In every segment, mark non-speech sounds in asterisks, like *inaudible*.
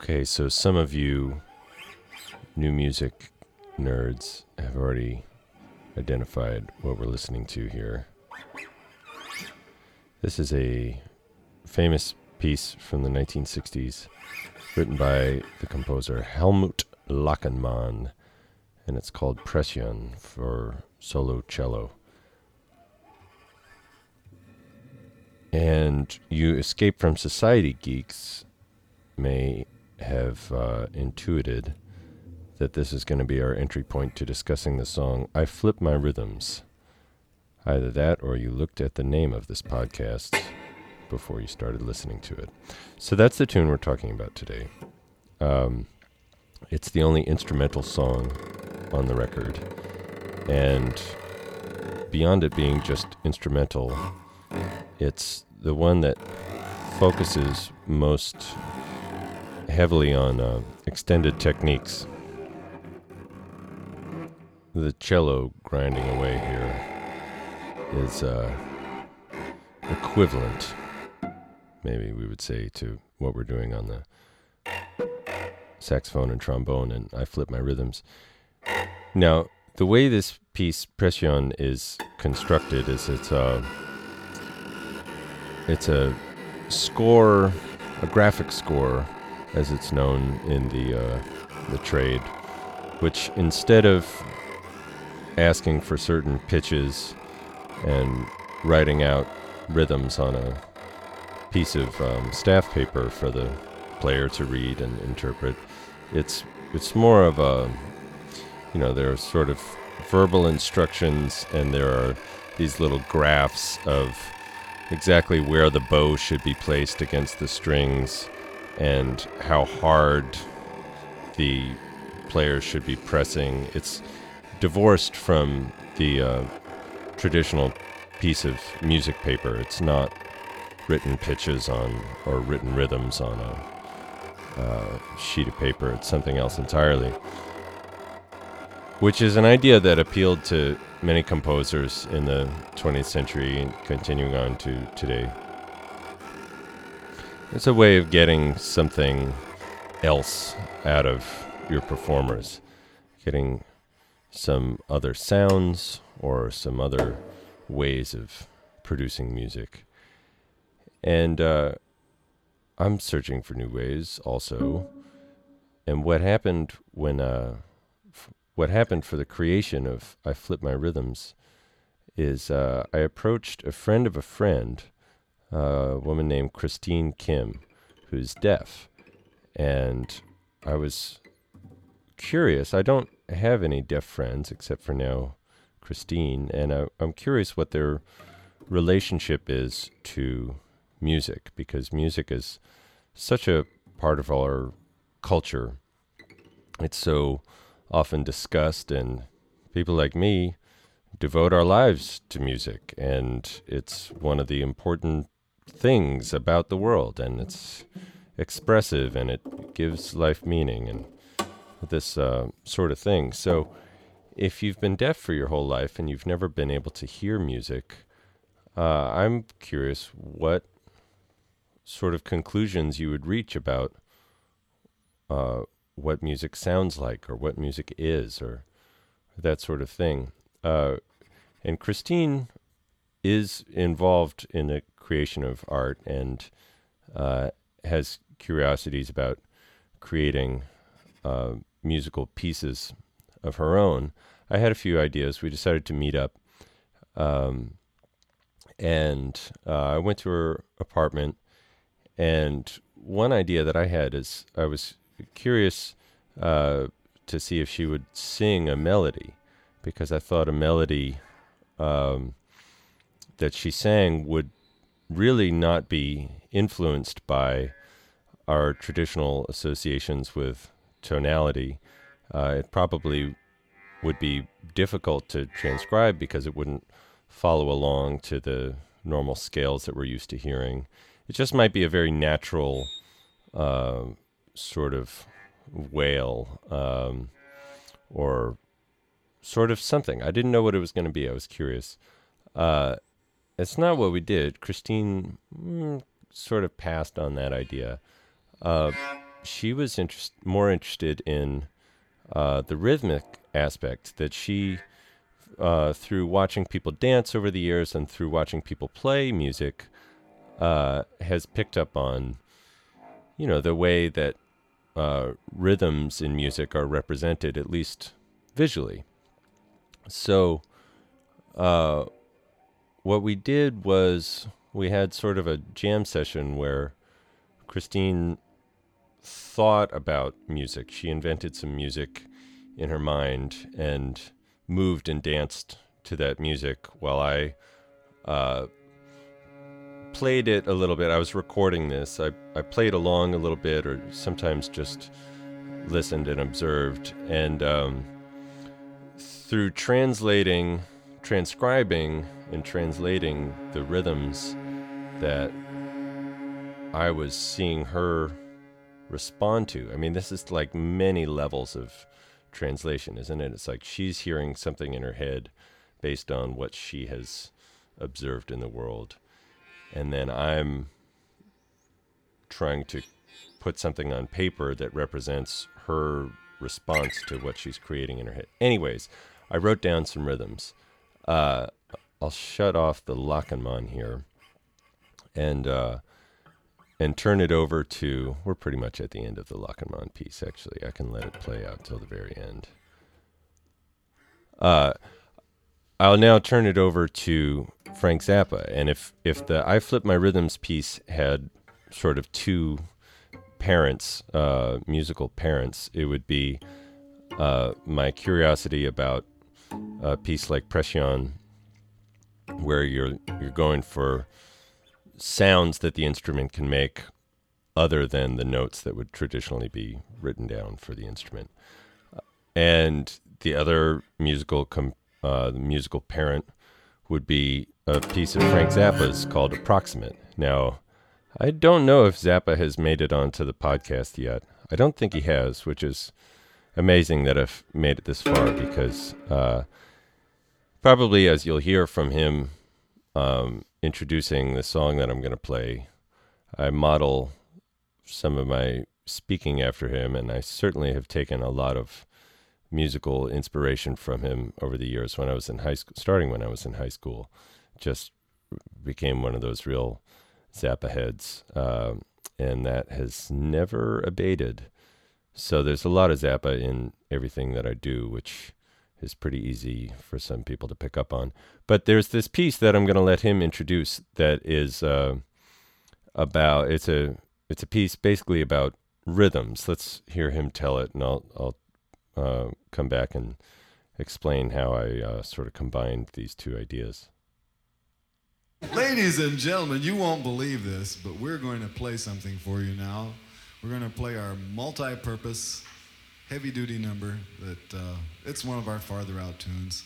Okay, so some of you new music nerds have already identified what we're listening to here. This is a famous piece from the 1960s written by the composer Helmut Lachenmann, and it's called Pression for solo cello. And you escape from society geeks may have uh, intuited that this is going to be our entry point to discussing the song I Flip My Rhythms. Either that or you looked at the name of this podcast before you started listening to it. So that's the tune we're talking about today. Um, it's the only instrumental song on the record. And beyond it being just instrumental, it's the one that focuses most heavily on uh, extended techniques. The cello grinding away here is uh, equivalent, maybe we would say, to what we're doing on the saxophone and trombone, and I flip my rhythms. Now, the way this piece Pression is constructed is it's a it's a score, a graphic score as it's known in the uh, the trade, which instead of asking for certain pitches and writing out rhythms on a piece of um, staff paper for the player to read and interpret, it's it's more of a you know there are sort of verbal instructions and there are these little graphs of exactly where the bow should be placed against the strings and how hard the players should be pressing. It's divorced from the uh, traditional piece of music paper. It's not written pitches on or written rhythms on a uh, sheet of paper. It's something else entirely. Which is an idea that appealed to many composers in the 20th century and continuing on to today. It's a way of getting something else out of your performers, getting some other sounds or some other ways of producing music. And uh, I'm searching for new ways also. And what happened when, uh, f- what happened for the creation of I Flip My Rhythms is uh, I approached a friend of a friend a woman named Christine Kim, who's deaf. And I was curious. I don't have any deaf friends except for now Christine. And I, I'm curious what their relationship is to music because music is such a part of our culture. It's so often discussed, and people like me devote our lives to music, and it's one of the important things about the world, and it's expressive and it gives life meaning and this uh, sort of thing. So, if you've been deaf for your whole life and you've never been able to hear music, uh, I'm curious what sort of conclusions you would reach about uh, what music sounds like or what music is or that sort of thing. Uh, and Christine is involved in the creation of art and uh, has curiosities about creating uh, musical pieces of her own. I had a few ideas. We decided to meet up. Um, and uh, I went to her apartment. And one idea that I had is I was curious uh, to see if she would sing a melody because I thought a melody um, that she sang would really not be influenced by our traditional associations with tonality. Uh, it probably would be difficult to transcribe because it wouldn't follow along to the normal scales that we're used to hearing. It just might be a very natural uh, sort of wail um, or sort of something. I didn't know what it was going to be. I was curious. Uh, it's not what we did. Christine mm, sort of passed on that idea. Uh, she was interest, more interested in uh, the rhythmic aspect that she, uh, through watching people dance over the years and through watching people play music, uh, has picked up on, you know, the way that uh, rhythms in music are represented, at least visually. So, uh, what we did was we had sort of a jam session where Christine thought about music. She invented some music in her mind and moved and danced to that music while I uh, played it a little bit. I was recording this. I, I played along a little bit or sometimes just listened and observed. And um, through translating, transcribing, and translating the rhythms that I was seeing her respond to. I mean, this is like many levels of translation, isn't it? It's like she's hearing something in her head based on what she has observed in the world. And then I'm trying to put something on paper that represents her response to what she's creating in her head. Anyways, I wrote down some rhythms. Uh, I'll shut off the Lachenmann here and uh, and turn it over to. We're pretty much at the end of the Lachenmann piece. Actually, I can let it play out till the very end. Uh, I'll now turn it over to Frank Zappa, and if if the I Flip My Rhythms piece had sort of two parents, uh, musical parents, it would be uh, my curiosity about a piece like Pression, where you're you're going for sounds that the instrument can make other than the notes that would traditionally be written down for the instrument. And the other musical com- uh, the musical parent would be a piece of Frank Zappa's called Approximate. Now, I don't know if Zappa has made it onto the podcast yet. I don't think he has, which is amazing that I've made it this far because uh, probably as you'll hear from him um, introducing the song that I'm going to play, I model some of my speaking after him, and I certainly have taken a lot of musical inspiration from him over the years. When I was in high school, starting when I was in high school, just became one of those real Zappa heads, uh, and that has never abated. So there's a lot of Zappa in everything that I do, which is pretty easy for some people to pick up on. But there's this piece that I'm going to let him introduce that is uh, about it's a it's a piece basically about rhythms. Let's hear him tell it, and I'll I'll uh, come back and explain how I uh, sort of combined these two ideas. Ladies and gentlemen, you won't believe this, but we're going to play something for you now. We're going to play our multi-purpose heavy duty number that uh, it's one of our farther out tunes.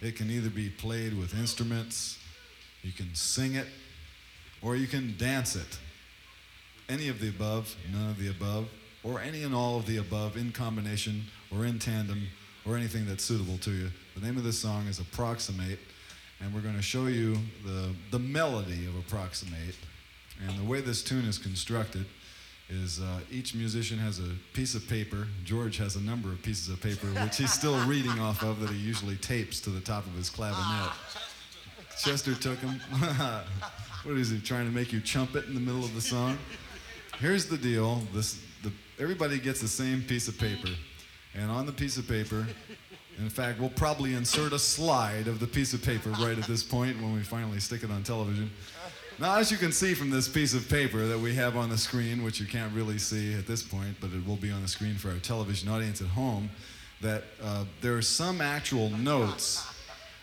It can either be played with instruments, you can sing it, or you can dance it. Any of the above, none of the above, or any and all of the above in combination or in tandem or anything that's suitable to you. The name of this song is Approximate, and we're going to show you the, the melody of Approximate. And the way this tune is constructed is uh, each musician has a piece of paper. George has a number of pieces of paper, which he's still *laughs* reading off of that he usually tapes to the top of his clavinet. Chester took him. *laughs* what is he trying to make you chump it in the middle of the song? Here's the deal. This, the, everybody gets the same piece of paper, and on the piece of paper, in fact, we'll probably insert a slide of the piece of paper right at this point when we finally stick it on television. Now, as you can see from this piece of paper that we have on the screen, which you can't really see at this point, but it will be on the screen for our television audience at home, that uh, there are some actual notes,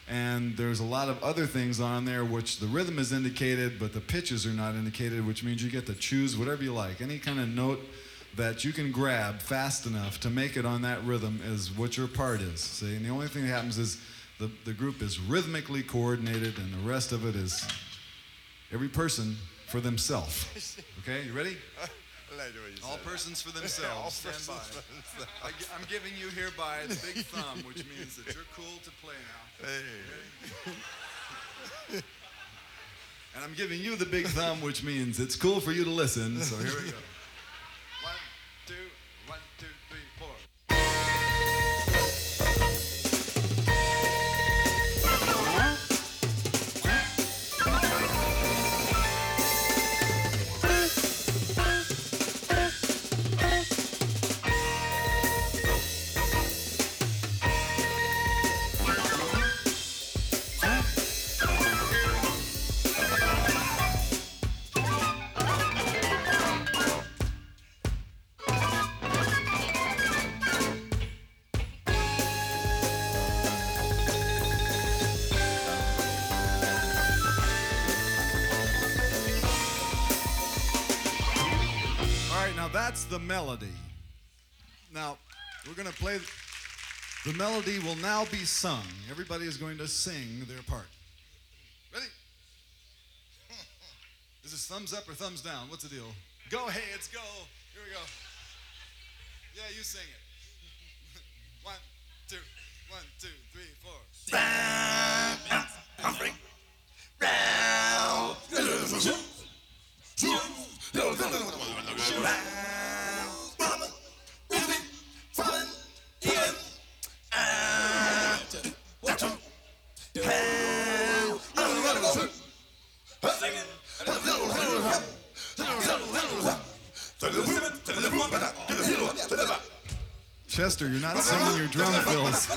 and there's a lot of other things on there which the rhythm is indicated, but the pitches are not indicated, which means you get to choose whatever you like. Any kind of note that you can grab fast enough to make it on that rhythm is what your part is. See, and the only thing that happens is the, the group is rhythmically coordinated, and the rest of it is Every person for themselves. Okay, you ready? All persons for *laughs* themselves. Stand by. I, am giving you hereby the big *laughs* thumb, which means that you're cool to play now. Hey. and I'm giving you the big thumb, which means it's cool for you to listen. So here we go. *laughs* One, two. That's the melody. Now, we're going to play. The melody will now be sung. Everybody is going to sing their part. Ready? Is this thumbs up or thumbs down? What's the deal? Go, hey, it's go. Here we go. Yeah, you sing it. one, two, one, two, three, four. Humphrey. Chester, you're not singing your drum fills.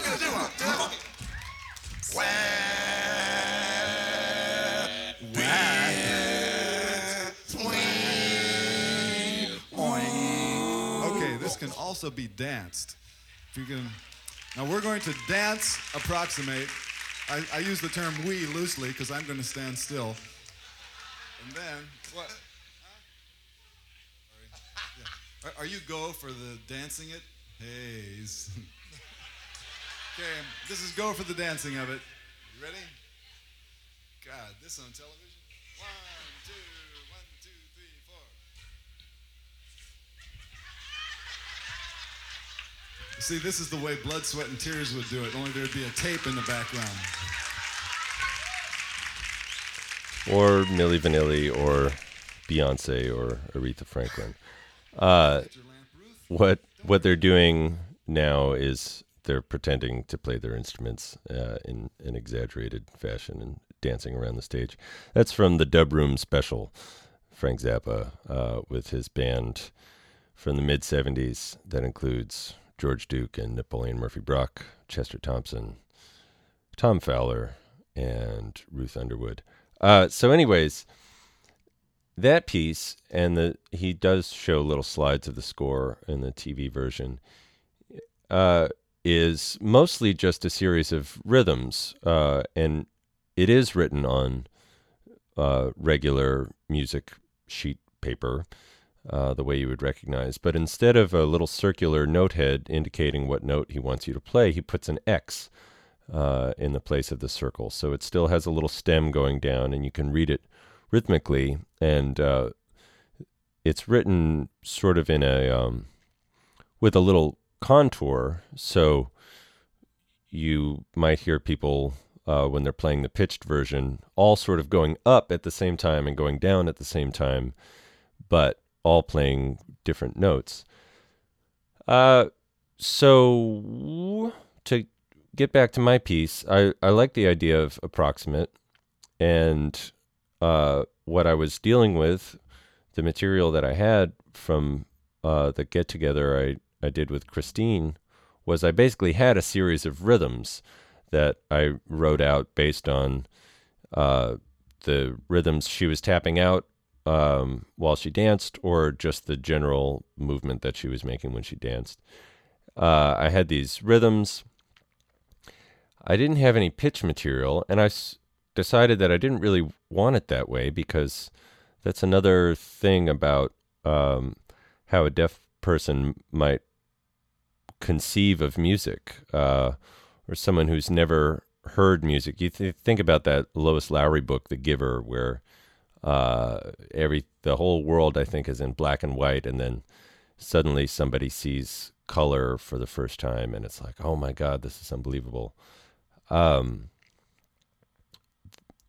Also be danced. If you can. Now we're going to dance approximate. I, I use the term we loosely because I'm going to stand still. And then what? Are, are you go for the dancing it? Haze. *laughs* okay, this is go for the dancing of it. You ready? God, this on television? One, two, one, two, three, four. See, this is the way Blood, Sweat, and Tears would do it, only there'd be a tape in the background. Or Milli Vanilli or Beyonce or Aretha Franklin. Uh, what what they're doing now is they're pretending to play their instruments uh, in an exaggerated fashion and dancing around the stage. That's from the Dub Room special, Frank Zappa uh, with his band from the mid 70s that includes George Duke and Napoleon Murphy Brock, Chester Thompson, Tom Fowler, and Ruth Underwood. Uh, so, anyways, that piece and the he does show little slides of the score in the TV version uh, is mostly just a series of rhythms, uh, and it is written on uh, regular music sheet paper. Uh, the way you would recognize, but instead of a little circular note head indicating what note he wants you to play, he puts an X uh, in the place of the circle. So it still has a little stem going down, and you can read it rhythmically, and uh, it's written sort of in a um, with a little contour. So you might hear people uh, when they're playing the pitched version, all sort of going up at the same time and going down at the same time, but all playing different notes. Uh, so to get back to my piece, I, I like the idea of approximate, and uh, what I was dealing with, the material that I had from uh, the get together I, I did with Christine, was I basically had a series of rhythms that I wrote out based on uh, the rhythms she was tapping out um, while she danced, or just the general movement that she was making when she danced. Uh, I had these rhythms. I didn't have any pitch material, and I s- decided that I didn't really want it that way because that's another thing about um, how a deaf person might conceive of music, uh, or someone who's never heard music. You th- think about that Lois Lowry book, The Giver, where uh, every the whole world I think is in black and white, and then suddenly somebody sees color for the first time, and it's like, oh my god, this is unbelievable. Um,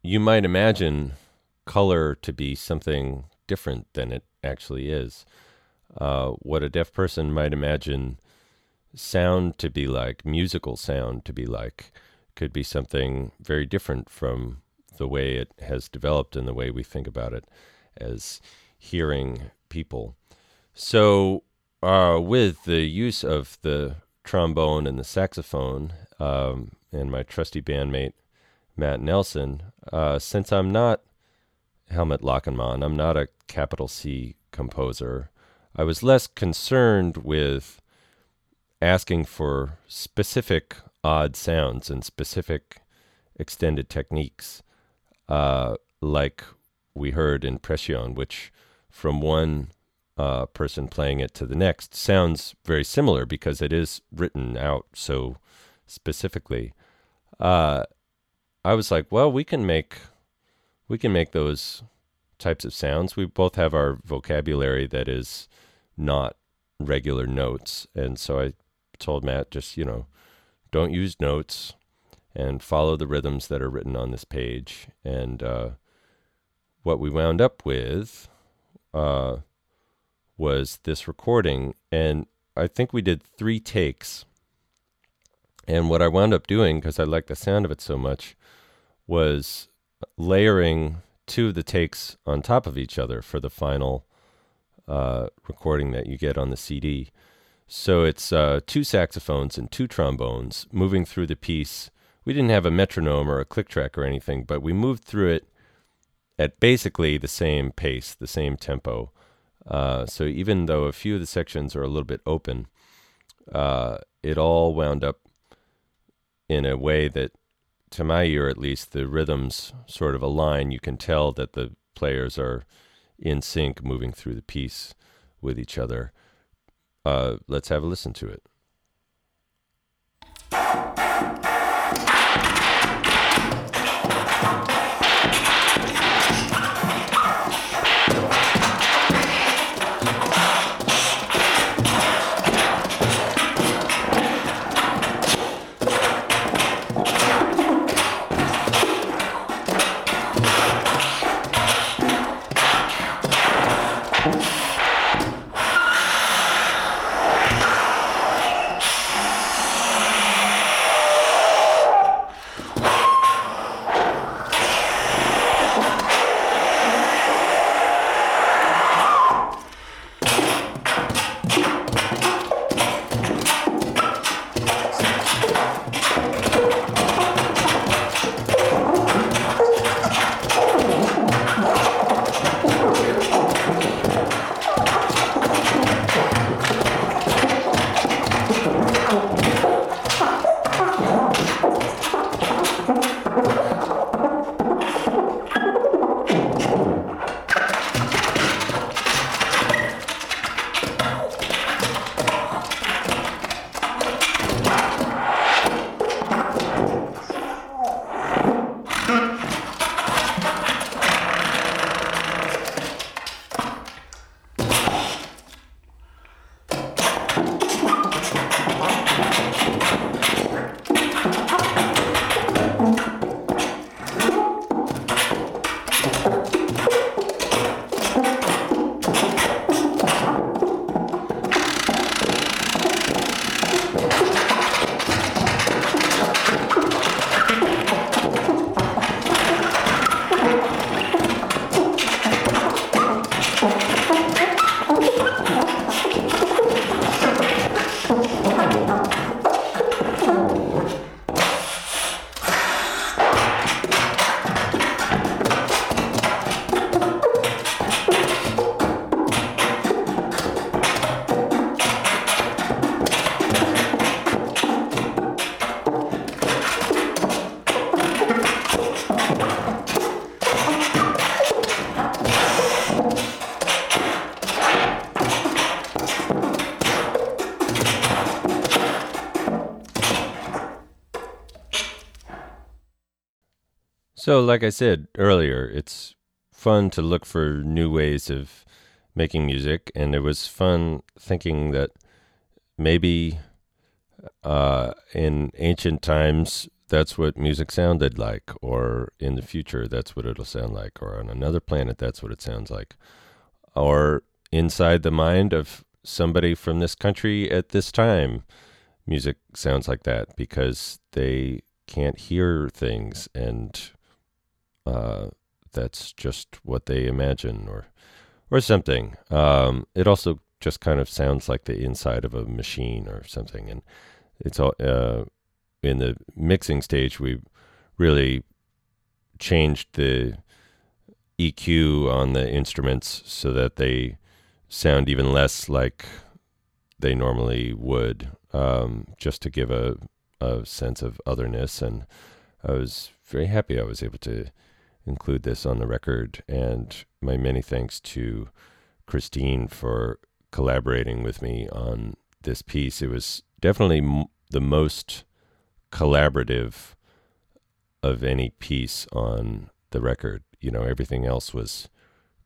you might imagine color to be something different than it actually is. Uh, what a deaf person might imagine sound to be like, musical sound to be like, could be something very different from the way it has developed and the way we think about it as hearing people. So, uh, with the use of the trombone and the saxophone, um, and my trusty bandmate Matt Nelson, uh, since I'm not Helmut Lachenmann, I'm not a capital C composer, I was less concerned with asking for specific odd sounds and specific extended techniques, uh, like we heard in Pression, which from one uh, person playing it to the next sounds very similar because it is written out so specifically. Uh, I was like, well, we can make we can make those types of sounds. We both have our vocabulary that is not regular notes, and so I told Matt just you know don't use notes and follow the rhythms that are written on this page. And uh, what we wound up with uh, was this recording, and I think we did three takes. And what I wound up doing, because I liked the sound of it so much, was layering two of the takes on top of each other for the final uh, recording that you get on the CD. So it's uh, two saxophones and two trombones moving through the piece. We didn't have a metronome or a click track or anything, but we moved through it at basically the same pace, the same tempo. Uh, so even though a few of the sections are a little bit open, uh, it all wound up in a way that, to my ear at least, the rhythms sort of align. You can tell that the players are in sync, moving through the piece with each other. Uh, let's have a listen to it. So, like I said earlier, it's fun to look for new ways of making music, and it was fun thinking that maybe uh, in ancient times that's what music sounded like, or in the future that's what it'll sound like, or on another planet that's what it sounds like, or inside the mind of somebody from this country at this time, music sounds like that because they can't hear things and uh, that's just what they imagine or or something. Um, it also just kind of sounds like the inside of a machine or something, and it's all uh, in the mixing stage. We really changed the EQ on the instruments so that they sound even less like they normally would, um, just to give a, a sense of otherness. And I was very happy I was able to include this on the record. And my many thanks to Christine for collaborating with me on this piece. It was definitely m- the most collaborative of any piece on the record. You know, everything else was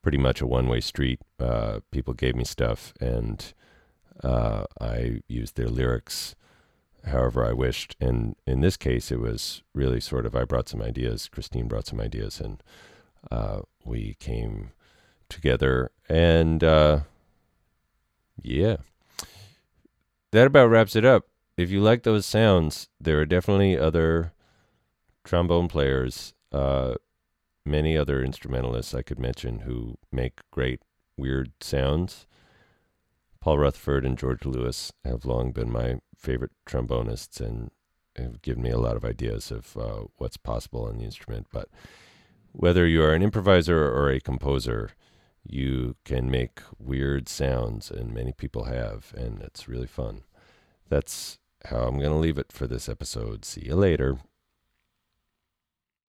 pretty much a one way street. Uh, people gave me stuff, and uh, I used their lyrics however I wished. And in this case, it was really sort of I brought some ideas, Christine brought some ideas, and uh, we came together. And uh, yeah, that about wraps it up. If you like those sounds, there are definitely other trombone players, uh, many other instrumentalists I could mention who make great weird sounds. Paul Rutherford and George Lewis have long been my favorite trombonists and have given me a lot of ideas of uh, what's possible in the instrument. But whether you are an improviser or a composer, you can make weird sounds, and many people have, and it's really fun. That's how I'm going to leave it for this episode. See you later.